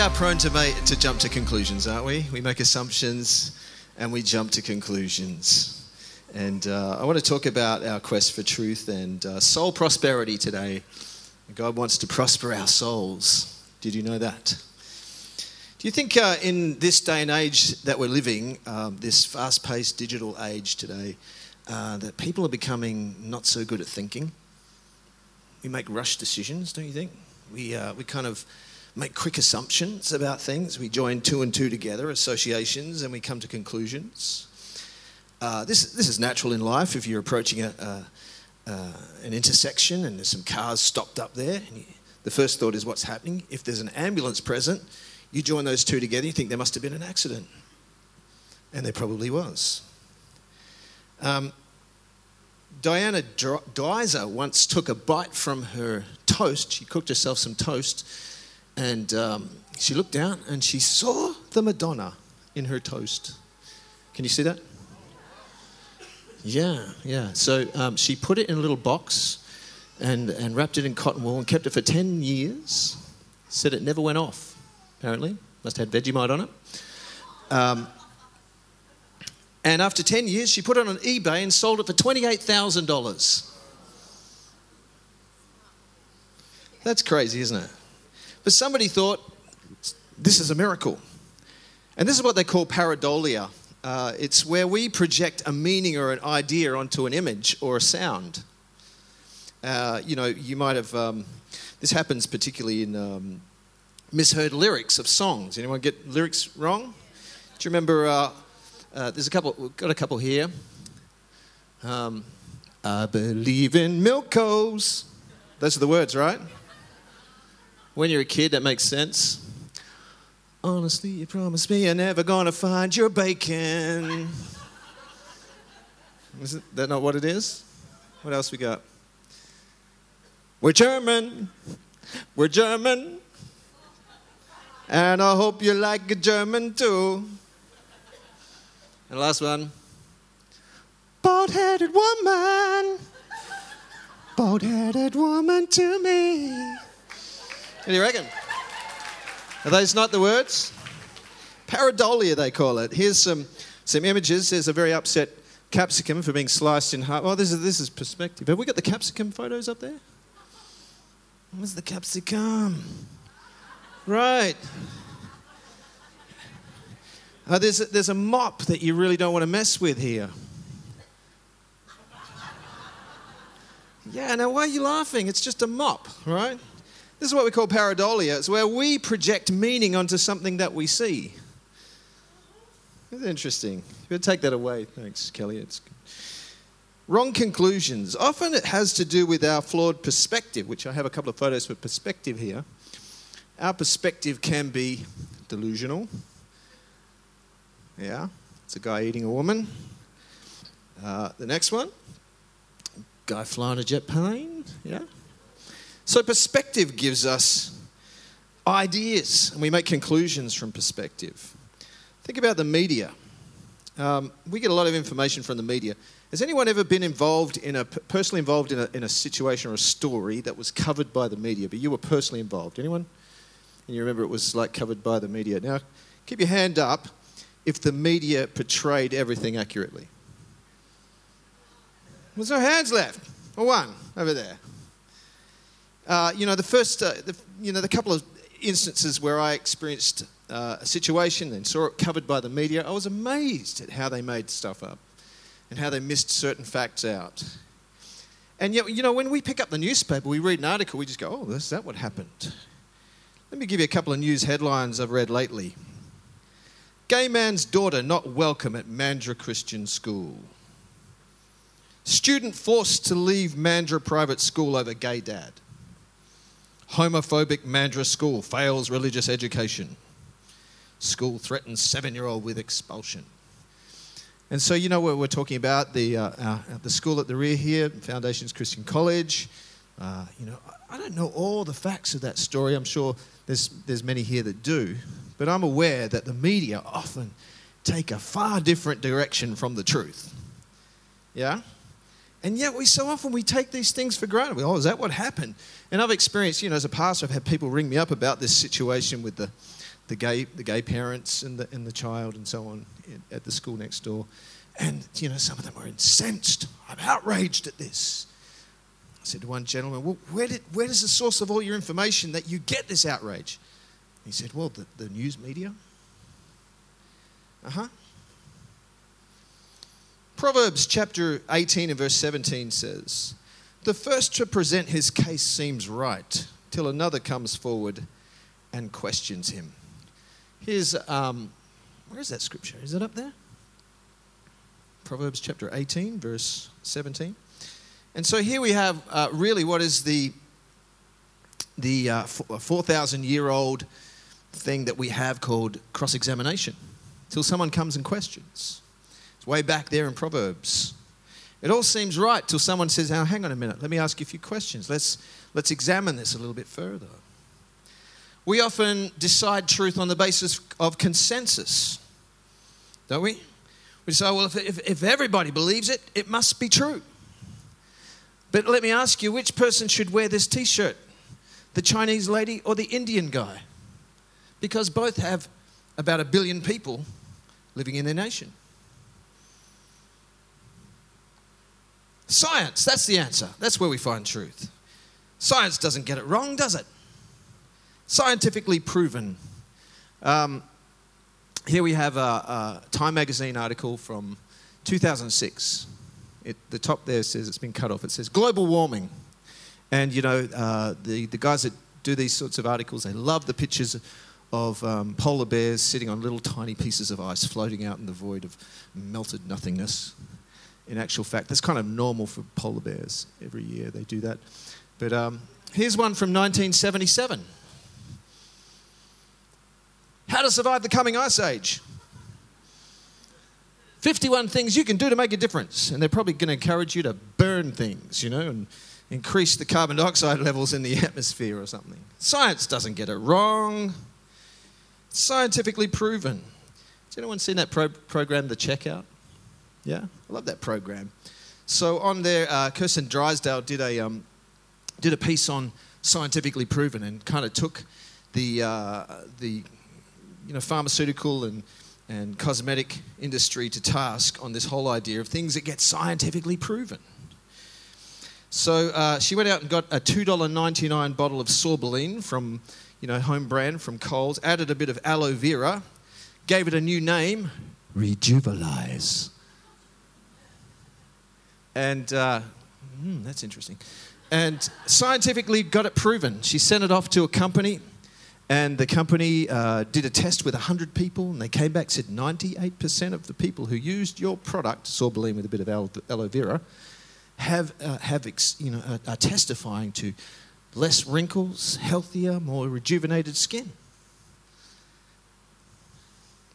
We are prone to, make, to jump to conclusions, aren't we? We make assumptions and we jump to conclusions. And uh, I want to talk about our quest for truth and uh, soul prosperity today. God wants to prosper our souls. Did you know that? Do you think uh, in this day and age that we're living, um, this fast paced digital age today, uh, that people are becoming not so good at thinking? We make rush decisions, don't you think? We, uh, we kind of make quick assumptions about things. We join two and two together, associations, and we come to conclusions. Uh, this, this is natural in life if you're approaching a, a, an intersection and there's some cars stopped up there. You, the first thought is what's happening. If there's an ambulance present, you join those two together, you think there must have been an accident. And there probably was. Um, Diana Dreiser once took a bite from her toast. She cooked herself some toast and um, she looked down and she saw the Madonna in her toast. Can you see that? Yeah, yeah. So um, she put it in a little box and, and wrapped it in cotton wool and kept it for 10 years. Said it never went off, apparently. Must have had Vegemite on it. Um, and after 10 years, she put it on eBay and sold it for $28,000. That's crazy, isn't it? But somebody thought, this is a miracle. And this is what they call pareidolia. Uh, it's where we project a meaning or an idea onto an image or a sound. Uh, you know, you might have, um, this happens particularly in um, misheard lyrics of songs. Anyone get lyrics wrong? Do you remember? Uh, uh, there's a couple, we've got a couple here. Um, I believe in milk milkos. Those are the words, right? When you're a kid, that makes sense. Honestly, you promised me you're never gonna find your bacon. Isn't that not what it is? What else we got? We're German. We're German. And I hope you like a German too. And last one. Bald headed woman. Bald headed woman to me. What do you reckon? Are those not the words? Pareidolia, they call it. Here's some, some images. There's a very upset capsicum for being sliced in half. Oh, this is, this is perspective. Have we got the capsicum photos up there? Where's the capsicum? Right. Uh, there's, a, there's a mop that you really don't want to mess with here. Yeah, now why are you laughing? It's just a mop, right? This is what we call pareidolia. It's where we project meaning onto something that we see. It's interesting. You take that away. Thanks, Kelly. It's good. Wrong conclusions. Often it has to do with our flawed perspective, which I have a couple of photos for perspective here. Our perspective can be delusional. Yeah, it's a guy eating a woman. Uh, the next one, guy flying a jet plane. Yeah, so, perspective gives us ideas, and we make conclusions from perspective. Think about the media. Um, we get a lot of information from the media. Has anyone ever been involved in a personally involved in a, in a situation or a story that was covered by the media, but you were personally involved? Anyone? And you remember it was like covered by the media. Now, keep your hand up if the media portrayed everything accurately. There's no hands left. Or one over there. Uh, you know, the first, uh, the, you know, the couple of instances where I experienced uh, a situation and saw it covered by the media, I was amazed at how they made stuff up and how they missed certain facts out. And yet, you know, when we pick up the newspaper, we read an article, we just go, oh, is that what happened? Let me give you a couple of news headlines I've read lately. Gay man's daughter not welcome at Mandurah Christian School. Student forced to leave Mandurah private school over gay dad. Homophobic Mandurah school fails religious education. School threatens seven year old with expulsion. And so, you know what we're talking about the, uh, uh, the school at the rear here, Foundations Christian College. Uh, you know, I don't know all the facts of that story. I'm sure there's, there's many here that do. But I'm aware that the media often take a far different direction from the truth. Yeah? And yet we so often we take these things for granted. Oh, is that what happened? And I've experienced, you know, as a pastor, I've had people ring me up about this situation with the, the gay, the gay parents and the, and the child and so on at the school next door. And, you know, some of them were incensed. I'm outraged at this. I said to one gentleman, Well, where, did, where is the source of all your information that you get this outrage? He said, Well, the, the news media. Uh huh. Proverbs chapter 18 and verse 17 says, The first to present his case seems right, till another comes forward and questions him. Here's, um, where is that scripture? Is it up there? Proverbs chapter 18, verse 17. And so here we have uh, really what is the, the uh, 4,000 year old thing that we have called cross examination. Till someone comes and questions. It's way back there in Proverbs. It all seems right till someone says, oh, hang on a minute, let me ask you a few questions. Let's, let's examine this a little bit further. We often decide truth on the basis of consensus, don't we? We say, well, if, if, if everybody believes it, it must be true. But let me ask you, which person should wear this t shirt? The Chinese lady or the Indian guy? Because both have about a billion people living in their nation. Science, that's the answer. That's where we find truth. Science doesn't get it wrong, does it? scientifically proven. Um, here we have a, a, Time magazine article from 2006. It, the top there says it's been cut off. It says global warming. And you know, uh, the, the guys that do these sorts of articles, they love the pictures of um, polar bears sitting on little tiny pieces of ice floating out in the void of melted nothingness. In actual fact, that's kind of normal for polar bears. Every year they do that. But um, here's one from 1977. How to survive the coming ice age. 51 things you can do to make a difference. And they're probably going to encourage you to burn things, you know, and increase the carbon dioxide levels in the atmosphere or something. Science doesn't get it wrong. It's scientifically proven. Has anyone seen that pro- program, The Checkout? Yeah? I love that program. So on there, uh, Kirsten Drysdale did a, um, did a piece on scientifically proven and kind of took the, uh, the you know, pharmaceutical and, and cosmetic industry to task on this whole idea of things that get scientifically proven. So uh, she went out and got a $2.99 bottle of Sorbolene from, you know, home brand from Coles, added a bit of aloe vera, gave it a new name, Rejuvelize. And uh, hmm, that's interesting. And scientifically got it proven. She sent it off to a company and the company uh, did a test with 100 people, and they came back said 98% of the people who used your product, sorbolene with a bit of aloe vera, have, uh, have you know, are, are testifying to less wrinkles, healthier, more rejuvenated skin.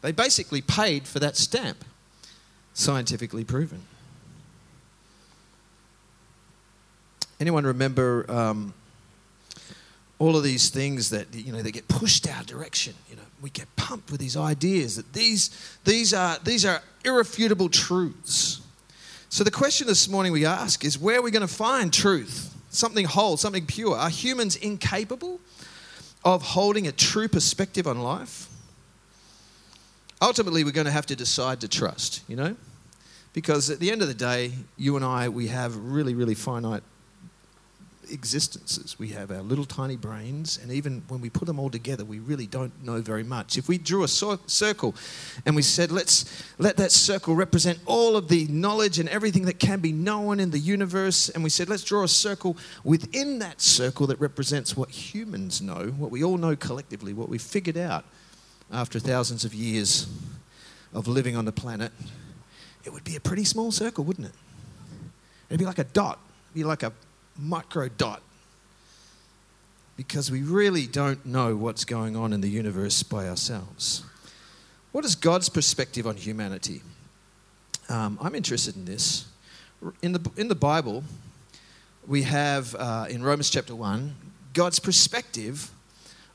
They basically paid for that stamp, scientifically proven. Anyone remember um, all of these things that you know they get pushed our direction you know? We get pumped with these ideas that these these are these are irrefutable truths. So the question this morning we ask is where are we going to find truth? Something whole something pure? Are humans incapable of holding a true perspective on life? Ultimately we're going to have to decide to trust you know? Because at the end of the day you and i we have really really finite existences. We have our little tiny brains, and even when we put them all together, we really don't know very much. If we drew a circle and we said, let's let that circle represent all of the knowledge and everything that can be known in the universe, and we said, let's draw a circle within that circle that represents what humans know, what we all know collectively, what we figured out after thousands of years of living on the planet, it would be a pretty small circle, wouldn't it? It'd be like a dot, It'd be like a micro dot because we really don't know what's going on in the universe by ourselves. What is God's perspective on humanity? Um, I'm interested in this. In the, in the Bible, we have uh, in Romans chapter 1 God's perspective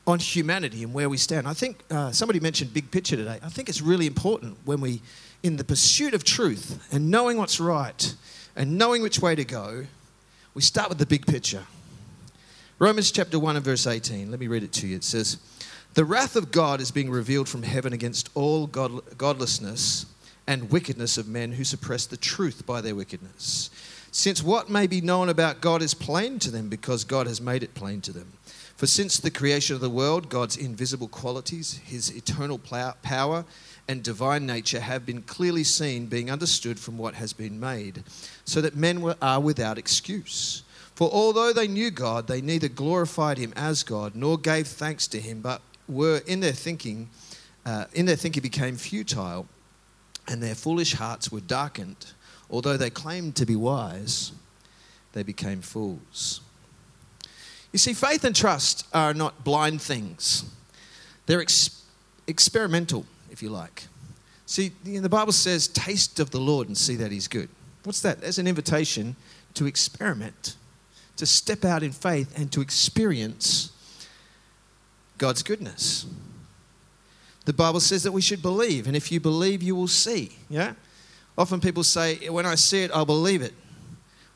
on humanity and where we stand. I think uh, somebody mentioned big picture today. I think it's really important when we, in the pursuit of truth and knowing what's right and knowing which way to go, we start with the big picture. Romans chapter 1 and verse 18. Let me read it to you. It says, The wrath of God is being revealed from heaven against all god- godlessness and wickedness of men who suppress the truth by their wickedness. Since what may be known about God is plain to them because God has made it plain to them. For since the creation of the world, God's invisible qualities, his eternal power, and divine nature have been clearly seen, being understood from what has been made, so that men are without excuse. For although they knew God, they neither glorified him as God nor gave thanks to him, but were in their thinking, uh, in their thinking became futile, and their foolish hearts were darkened. Although they claimed to be wise, they became fools. You see, faith and trust are not blind things, they're ex- experimental, if you like. See, the Bible says, taste of the Lord and see that He's good. What's that? That's an invitation to experiment, to step out in faith and to experience God's goodness. The Bible says that we should believe, and if you believe, you will see. Yeah? Often people say, when I see it, I'll believe it.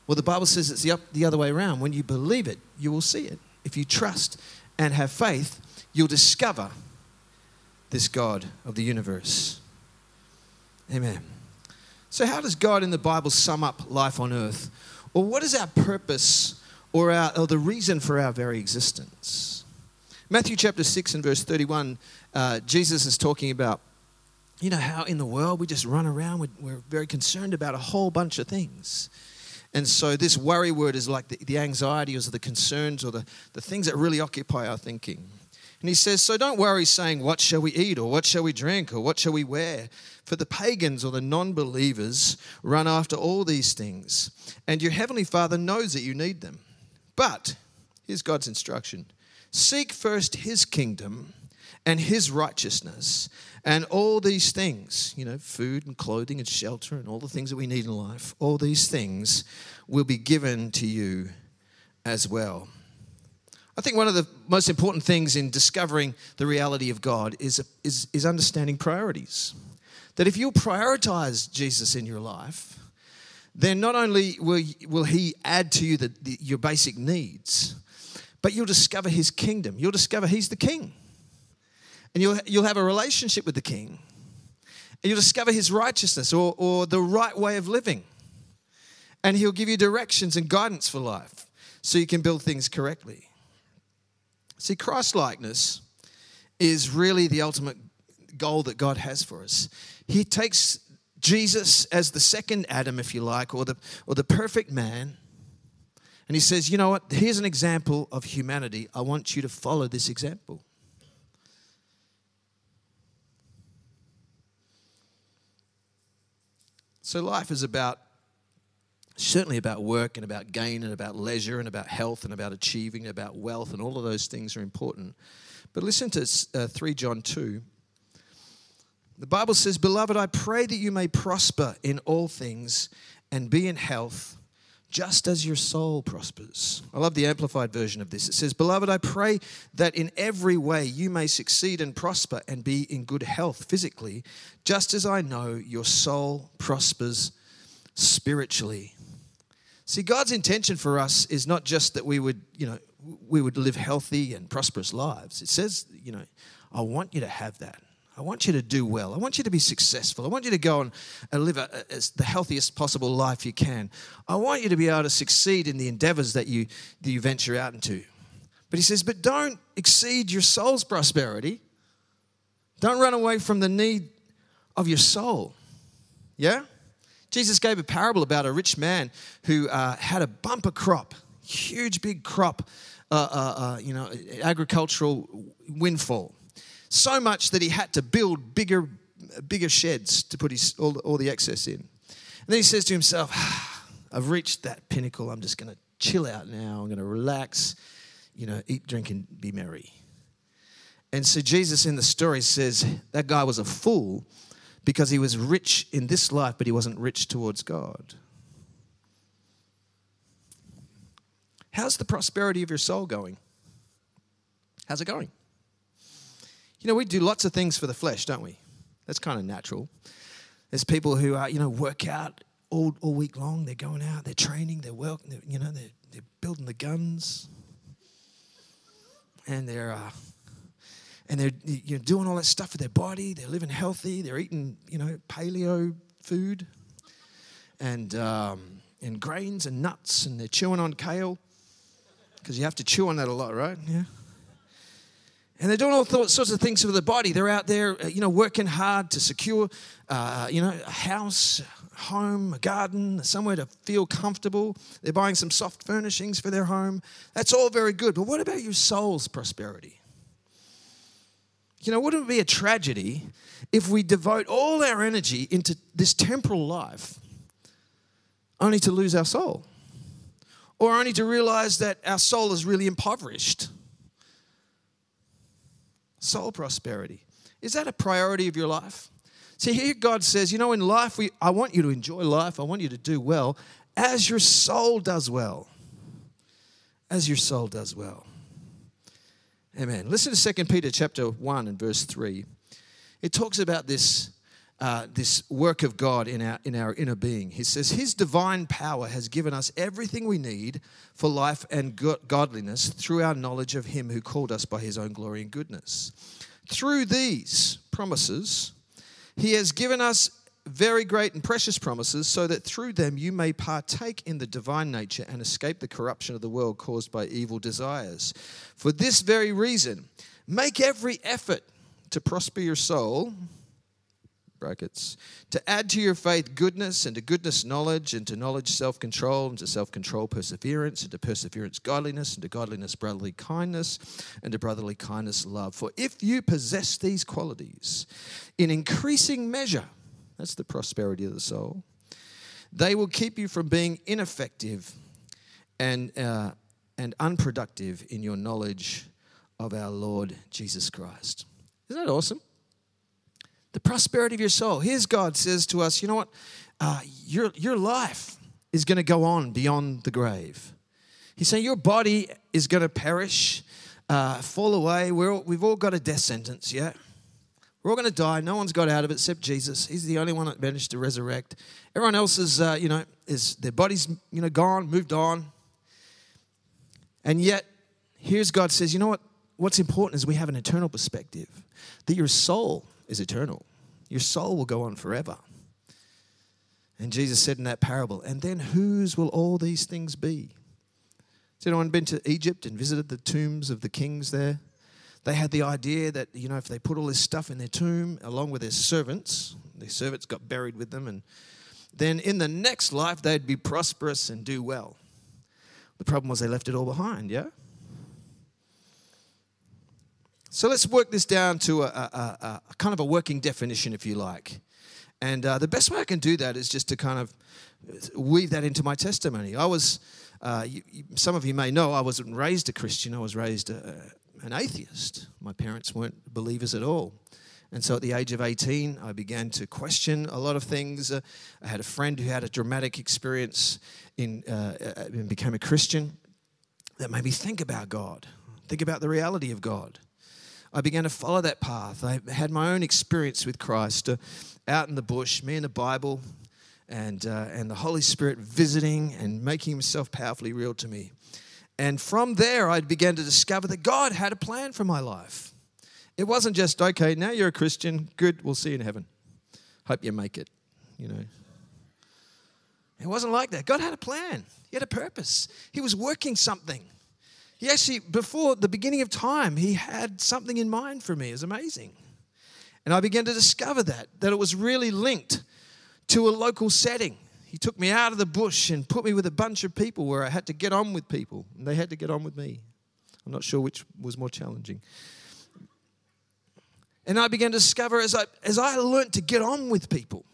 Well, the Bible says it's the, up, the other way around. When you believe it, you will see it. If you trust and have faith, you'll discover this God of the universe. Amen. So, how does God in the Bible sum up life on earth? Or what is our purpose or, our, or the reason for our very existence? Matthew chapter 6 and verse 31, uh, Jesus is talking about, you know, how in the world we just run around, we're, we're very concerned about a whole bunch of things. And so this worry word is like the, the anxiety or the concerns or the, the things that really occupy our thinking. And he says, So don't worry saying, What shall we eat, or what shall we drink, or what shall we wear? For the pagans or the non believers run after all these things, and your heavenly Father knows that you need them. But here's God's instruction Seek first his kingdom and his righteousness, and all these things, you know, food and clothing and shelter and all the things that we need in life, all these things will be given to you as well. I think one of the most important things in discovering the reality of God is, is, is understanding priorities. That if you prioritize Jesus in your life, then not only will, will He add to you the, the, your basic needs, but you'll discover his kingdom. You'll discover he's the king. And you'll, you'll have a relationship with the king. And you'll discover his righteousness or, or the right way of living. And he'll give you directions and guidance for life so you can build things correctly. See, Christ likeness is really the ultimate goal that God has for us. He takes Jesus as the second Adam, if you like, or the, or the perfect man and he says, You know what? Here's an example of humanity. I want you to follow this example. So life is about, certainly about work and about gain and about leisure and about health and about achieving, and about wealth, and all of those things are important. But listen to uh, 3 John 2. The Bible says, Beloved, I pray that you may prosper in all things and be in health just as your soul prospers. I love the amplified version of this. It says, Beloved, I pray that in every way you may succeed and prosper and be in good health physically, just as I know your soul prospers spiritually. See, God's intention for us is not just that we would, you know, we would live healthy and prosperous lives. It says, you know, I want you to have that. I want you to do well. I want you to be successful. I want you to go and, live a, a, the healthiest possible life you can. I want you to be able to succeed in the endeavors that you, that you venture out into. But he says, but don't exceed your soul's prosperity. Don't run away from the need of your soul. Yeah? Jesus gave a parable about a rich man who uh, had a bumper crop, huge big crop, uh, uh, uh you know, agricultural windfall so much that he had to build bigger, bigger sheds to put his, all, all the excess in. And then he says to himself, ah, I've reached that pinnacle. I'm just going to chill out now. I'm going to relax, you know, eat, drink, and be merry. And so Jesus in the story says that guy was a fool because he was rich in this life, but he wasn't rich towards God. How's the prosperity of your soul going? How's it going? You know, we do lots of things for the flesh, don't we? That's kind of natural. There's people who are, you know, work out all, all week long. They're going out, they're training, they're working, you know, they're, they're building the guns. And they're, uh, and they're you know, doing all that stuff for their body. They're living healthy. They're eating, you know, paleo food and, um, and grains and nuts, and they're chewing on kale because you have to chew on that a lot, right? Yeah. And they're doing all sorts of things for the body. They're out there, uh, you know, working hard to secure, uh, you know, a house, home, a garden, somewhere to feel comfortable. They're buying some soft furnishings for their home. That's all very good. But what about your soul's prosperity? You know, wouldn't it be a tragedy if we devote all our energy into this temporal life only to lose our soul? Or only to realize that our soul is really impoverished? Soul prosperity. Is that a priority of your life? See, here God says, you know, in life, we, I want you to enjoy life. I want you to do well as your soul does well. As your soul does well. Amen. Listen to 2 Peter chapter 1 and verse 3. It talks about this, uh, this work of God in our, in our inner being. He says, His divine power has given us everything we need for life and godliness through our knowledge of Him who called us by His own glory and goodness. Through these promises, he has given us very great and precious promises, so that through them you may partake in the divine nature and escape the corruption of the world caused by evil desires. For this very reason, make every effort to prosper your soul brackets, to add to your faith goodness, and to goodness knowledge, and to knowledge self control, and to self control perseverance, and to perseverance godliness, and to godliness brotherly kindness, and to brotherly kindness love. For if you possess these qualities in increasing measure, that's the prosperity of the soul, they will keep you from being ineffective and, uh, and unproductive in your knowledge of our Lord Jesus Christ. Isn't that awesome? the prosperity of your soul. Here's God says to us, you know what? Uh, your, your life is going to go on beyond the grave. He's saying your body is going to perish, uh, fall away. We're all, we've all got a death sentence, yeah? We're all going to die. No one's got out of it except Jesus. He's the only one that managed to resurrect. Everyone else is, uh, you know, is their body's, you know, gone, moved on. And yet, here's God says, you know what? What's important is we have an eternal perspective. That your soul is eternal. Your soul will go on forever. And Jesus said in that parable, and then whose will all these things be? Has anyone been to Egypt and visited the tombs of the kings there? They had the idea that, you know, if they put all this stuff in their tomb along with their servants, their servants got buried with them, and then in the next life they'd be prosperous and do well. The problem was they left it all behind, yeah? So let's work this down to a, a, a, a kind of a working definition, if you like. And uh, the best way I can do that is just to kind of weave that into my testimony. I was, uh, you, you, some of you may know, I wasn't raised a Christian, I was raised a, an atheist. My parents weren't believers at all. And so at the age of 18, I began to question a lot of things. Uh, I had a friend who had a dramatic experience in, uh, and became a Christian that made me think about God, think about the reality of God. I began to follow that path. I had my own experience with Christ uh, out in the bush, me and the Bible, and, uh, and the Holy Spirit visiting and making himself powerfully real to me. And from there, I began to discover that God had a plan for my life. It wasn't just, okay, now you're a Christian, good, we'll see you in heaven. Hope you make it, you know. It wasn't like that. God had a plan, He had a purpose, He was working something. He actually, before the beginning of time, he had something in mind for me. It's amazing. And I began to discover that, that it was really linked to a local setting. He took me out of the bush and put me with a bunch of people where I had to get on with people, and they had to get on with me. I'm not sure which was more challenging. And I began to discover as I, as I learned to get on with people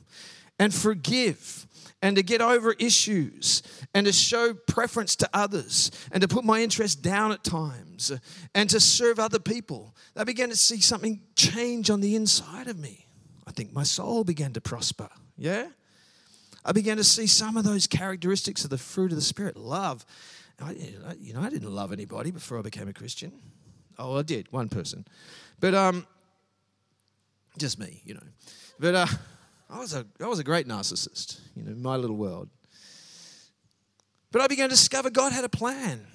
and forgive and to get over issues and to show preference to others and to put my interest down at times and to serve other people. I began to see something change on the inside of me. I think my soul began to prosper. Yeah? I began to see some of those characteristics of the fruit of the Spirit love. I, you know, I didn't love anybody before I became a Christian. Oh, I did, one person. But um, just me, you know. But uh, I was a, I was a great narcissist, you know, my little world. But I began to discover God had a plan.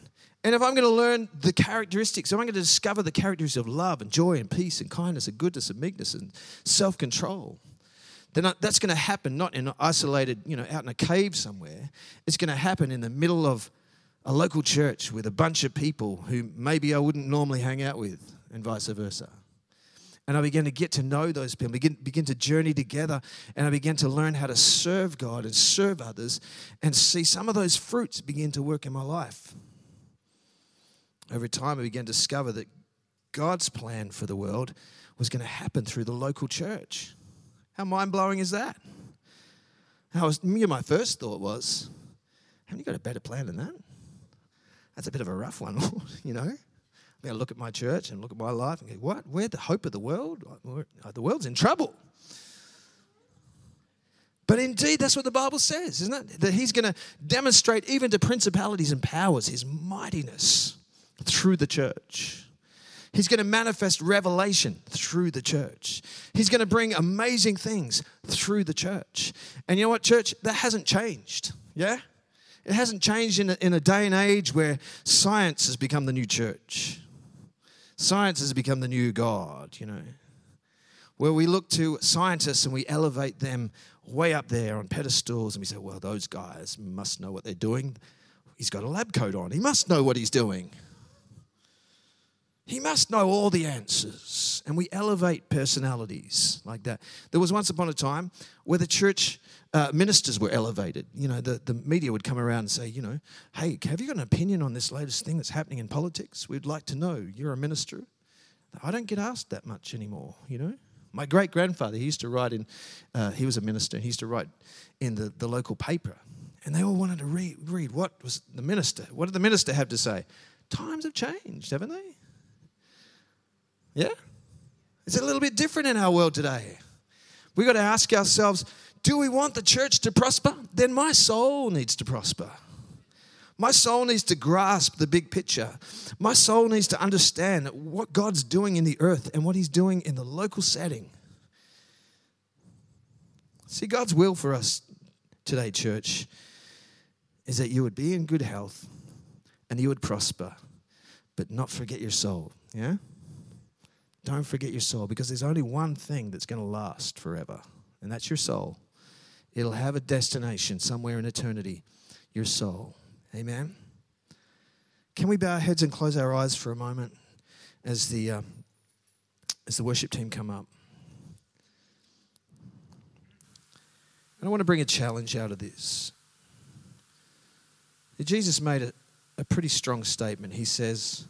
And if I'm going to learn the characteristics, if I'm going to discover the characteristics of love and joy and peace and kindness and goodness and meekness and self control, that's going to happen not in an isolated, you know, out in a cave somewhere. It's going to happen in the middle of a local church with a bunch of people who maybe I wouldn't normally hang out with, and vice versa. And I began to get to know those people, begin, begin to journey together, and I began to learn how to serve God and serve others and see some of those fruits begin to work in my life. Over time, I began to discover that God's plan for the world was going to happen through the local church. How mind blowing is that? How was, my first thought was, haven't you got a better plan than that? That's a bit of a rough one, you know? I'm going to look at my church and look at my life and go, what? We're the hope of the world? The world's in trouble. But indeed, that's what the Bible says, isn't it? That He's going to demonstrate even to principalities and powers His mightiness through the church. He's going to manifest revelation through the church. He's going to bring amazing things through the church. And you know what, church? That hasn't changed. Yeah? It hasn't changed in a, in a day and age where science has become the new church. Science has become the new God, you know, where we look to scientists and we elevate them way up there on pedestals and we say, well, those guys must know what they're doing. He's got a lab coat on, he must know what he's doing. He must know all the answers. And we elevate personalities like that. There was once upon a time where the church uh, ministers were elevated. You know, the, the media would come around and say, you know, hey, have you got an opinion on this latest thing that's happening in politics? We'd like to know. You're a minister. I don't get asked that much anymore, you know. My great grandfather, he used to write in, uh, he was a minister, he used to write in the, the local paper. And they all wanted to read, read what was the minister, what did the minister have to say? Times have changed, haven't they? Yeah? It's a little bit different in our world today. We've got to ask ourselves do we want the church to prosper? Then my soul needs to prosper. My soul needs to grasp the big picture. My soul needs to understand what God's doing in the earth and what He's doing in the local setting. See, God's will for us today, church, is that you would be in good health and you would prosper, but not forget your soul. Yeah? Don't forget your soul because there's only one thing that's going to last forever, and that's your soul. It'll have a destination somewhere in eternity, your soul. Amen. Can we bow our heads and close our eyes for a moment as the uh, as the worship team come up? And I want to bring a challenge out of this. Jesus made a, a pretty strong statement. He says,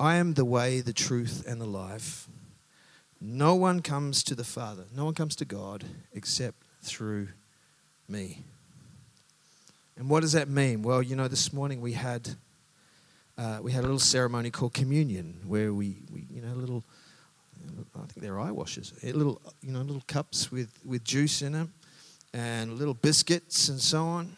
I am the way, the truth, and the life. No one comes to the Father, no one comes to God except through me. And what does that mean? Well, you know, this morning we had uh, we had a little ceremony called communion, where we, we you know, little I think they're eye washers, little you know, little cups with with juice in them, and little biscuits and so on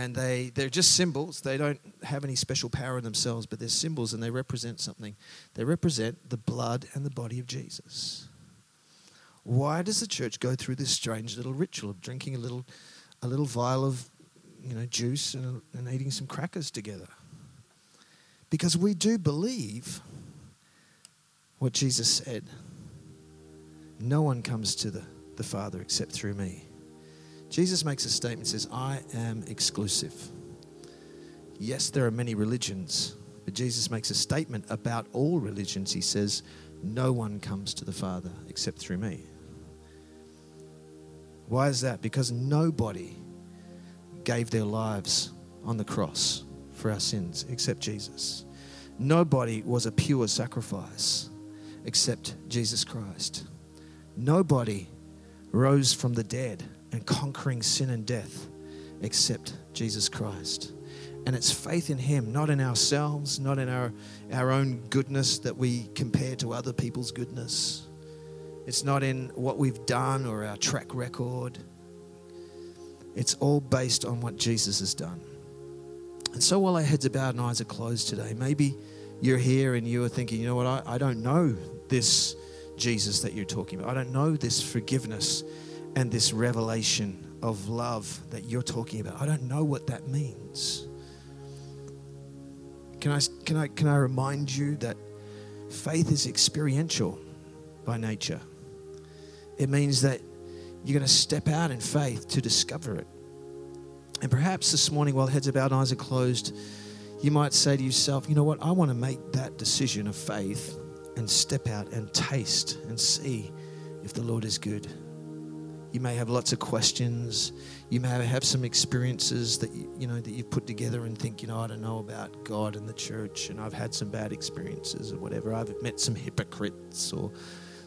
and they, they're just symbols. They don't have any special power in themselves, but they're symbols and they represent something. They represent the blood and the body of Jesus. Why does the church go through this strange little ritual of drinking a little, a little vial of you know, juice and, and eating some crackers together? Because we do believe what Jesus said. No one comes to the, the Father except through me. Jesus makes a statement says, I am exclusive. Yes, there are many religions, but Jesus makes a statement about all religions. He says, No one comes to the Father except through me. Why is that? Because nobody gave their lives on the cross for our sins except Jesus. Nobody was a pure sacrifice except Jesus Christ. Nobody rose from the dead and conquering sin and death except Jesus Christ. And it's faith in Him, not in ourselves, not in our, our own goodness that we compare to other people's goodness. It's not in what we've done or our track record. It's all based on what Jesus has done. And so while our heads are bowed and eyes are closed today, maybe you're here and you are thinking, you know what, I, I don't know this Jesus that you're talking about. I don't know this forgiveness and this revelation of love that you're talking about. I don't know what that means. can I, can, I, can I remind you that faith is experiential by nature? It means that you're going to step out in faith to discover it. And perhaps this morning, while heads are bowed and eyes are closed, you might say to yourself, you know what, I want to make that decision of faith and step out and taste and see if the Lord is good. You may have lots of questions. You may have some experiences that you, know that you've put together and think, you know, I don't know about God and the church, and I've had some bad experiences or whatever. I've met some hypocrites or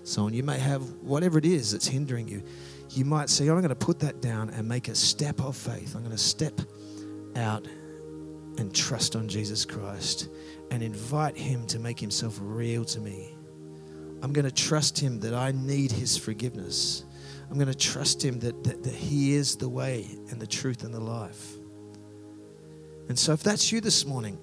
so on. You may have whatever it is that's hindering you. You might say, I'm going to put that down and make a step of faith. I'm going to step out and trust on Jesus Christ and invite Him to make Himself real to me. I'm going to trust Him that I need His forgiveness. I'm going to trust Him that, that, that He is the way and the truth and the life. And so, if that's you this morning,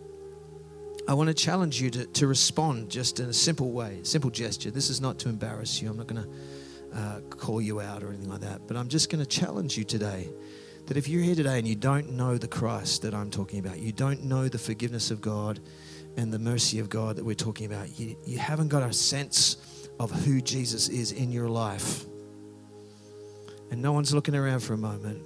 I want to challenge you to, to respond just in a simple way, simple gesture. This is not to embarrass you. I'm not going to uh, call you out or anything like that. But I'm just going to challenge you today that if you're here today and you don't know the Christ that I'm talking about, you don't know the forgiveness of God and the mercy of God that we're talking about, you, you haven't got a sense of who Jesus is in your life. And no one's looking around for a moment.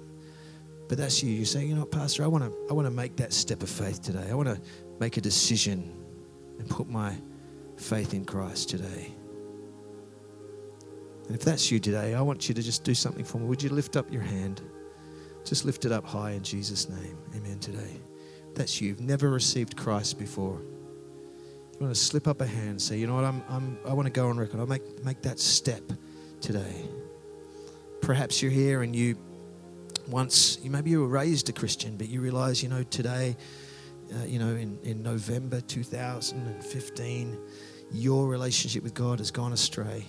But that's you. You say, you know, Pastor, I want to I want to make that step of faith today. I want to make a decision and put my faith in Christ today. And if that's you today, I want you to just do something for me. Would you lift up your hand? Just lift it up high in Jesus' name. Amen. Today. That's you. You've never received Christ before. You want to slip up a hand and say, you know what, I'm, I'm, I want to go on record. I'll make, make that step today. Perhaps you're here and you once, you maybe you were raised a Christian, but you realize, you know, today, uh, you know, in, in November 2015, your relationship with God has gone astray.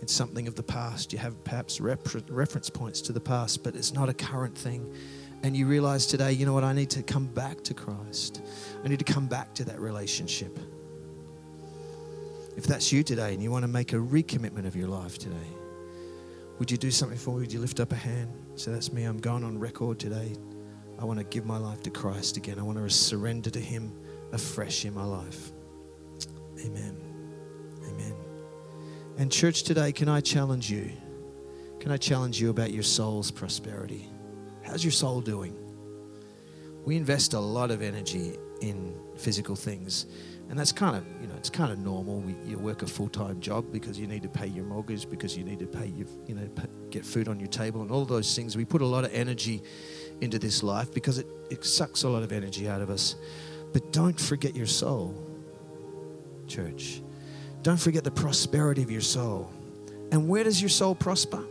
It's something of the past. You have perhaps rep- reference points to the past, but it's not a current thing. And you realize today, you know what, I need to come back to Christ. I need to come back to that relationship. If that's you today and you want to make a recommitment of your life today, would you do something for me? Would you lift up a hand? So that's me. I'm going on record today. I want to give my life to Christ again. I want to surrender to Him afresh in my life. Amen. Amen. And, church, today, can I challenge you? Can I challenge you about your soul's prosperity? How's your soul doing? We invest a lot of energy in physical things, and that's kind of, you know, it's kind of normal. We, you work a full time job because you need to pay your mortgage, because you need to pay your, you know, get food on your table, and all those things. We put a lot of energy into this life because it, it sucks a lot of energy out of us. But don't forget your soul, church. Don't forget the prosperity of your soul. And where does your soul prosper?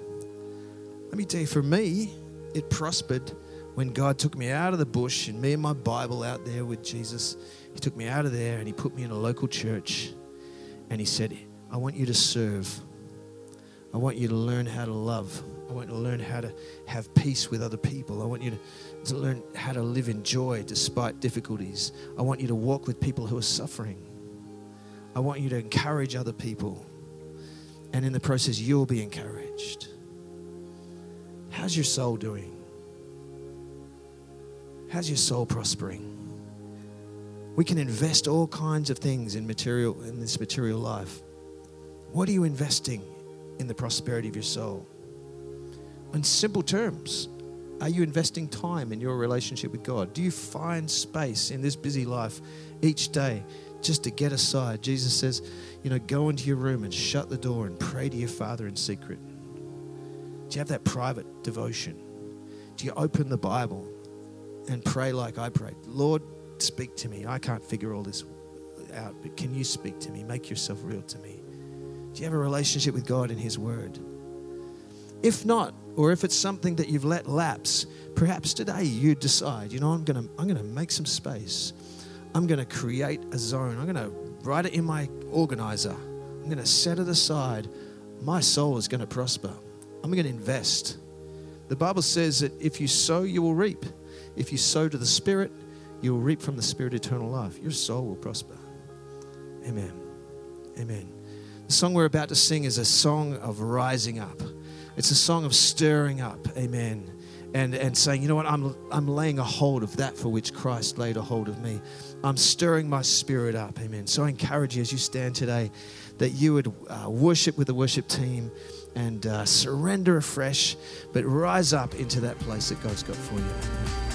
Let me tell you, for me, it prospered when God took me out of the bush and me and my Bible out there with Jesus. He took me out of there and He put me in a local church. And He said, I want you to serve. I want you to learn how to love. I want you to learn how to have peace with other people. I want you to, to learn how to live in joy despite difficulties. I want you to walk with people who are suffering. I want you to encourage other people. And in the process, you'll be encouraged. How's your soul doing? How's your soul prospering? We can invest all kinds of things in material in this material life. What are you investing in the prosperity of your soul? In simple terms, are you investing time in your relationship with God? Do you find space in this busy life each day just to get aside. Jesus says, you know, go into your room and shut the door and pray to your Father in secret. Do you have that private devotion? Do you open the Bible and pray like I prayed? Lord, speak to me. I can't figure all this out, but can you speak to me? Make yourself real to me. Do you have a relationship with God in His Word? If not, or if it's something that you've let lapse, perhaps today you decide, you know, I'm going to I'm going to make some space I'm going to create a zone. I'm going to write it in my organizer. I'm going to set it aside. My soul is going to prosper. I'm going to invest. The Bible says that if you sow, you will reap. If you sow to the Spirit, you will reap from the Spirit eternal life. Your soul will prosper. Amen. Amen. The song we're about to sing is a song of rising up. It's a song of stirring up. Amen. and, and saying, you know what, I'm, I'm laying a hold of that for which Christ laid a hold of me. I'm stirring my spirit up. Amen. So I encourage you as you stand today that you would uh, worship with the worship team and uh, surrender afresh, but rise up into that place that God's got for you.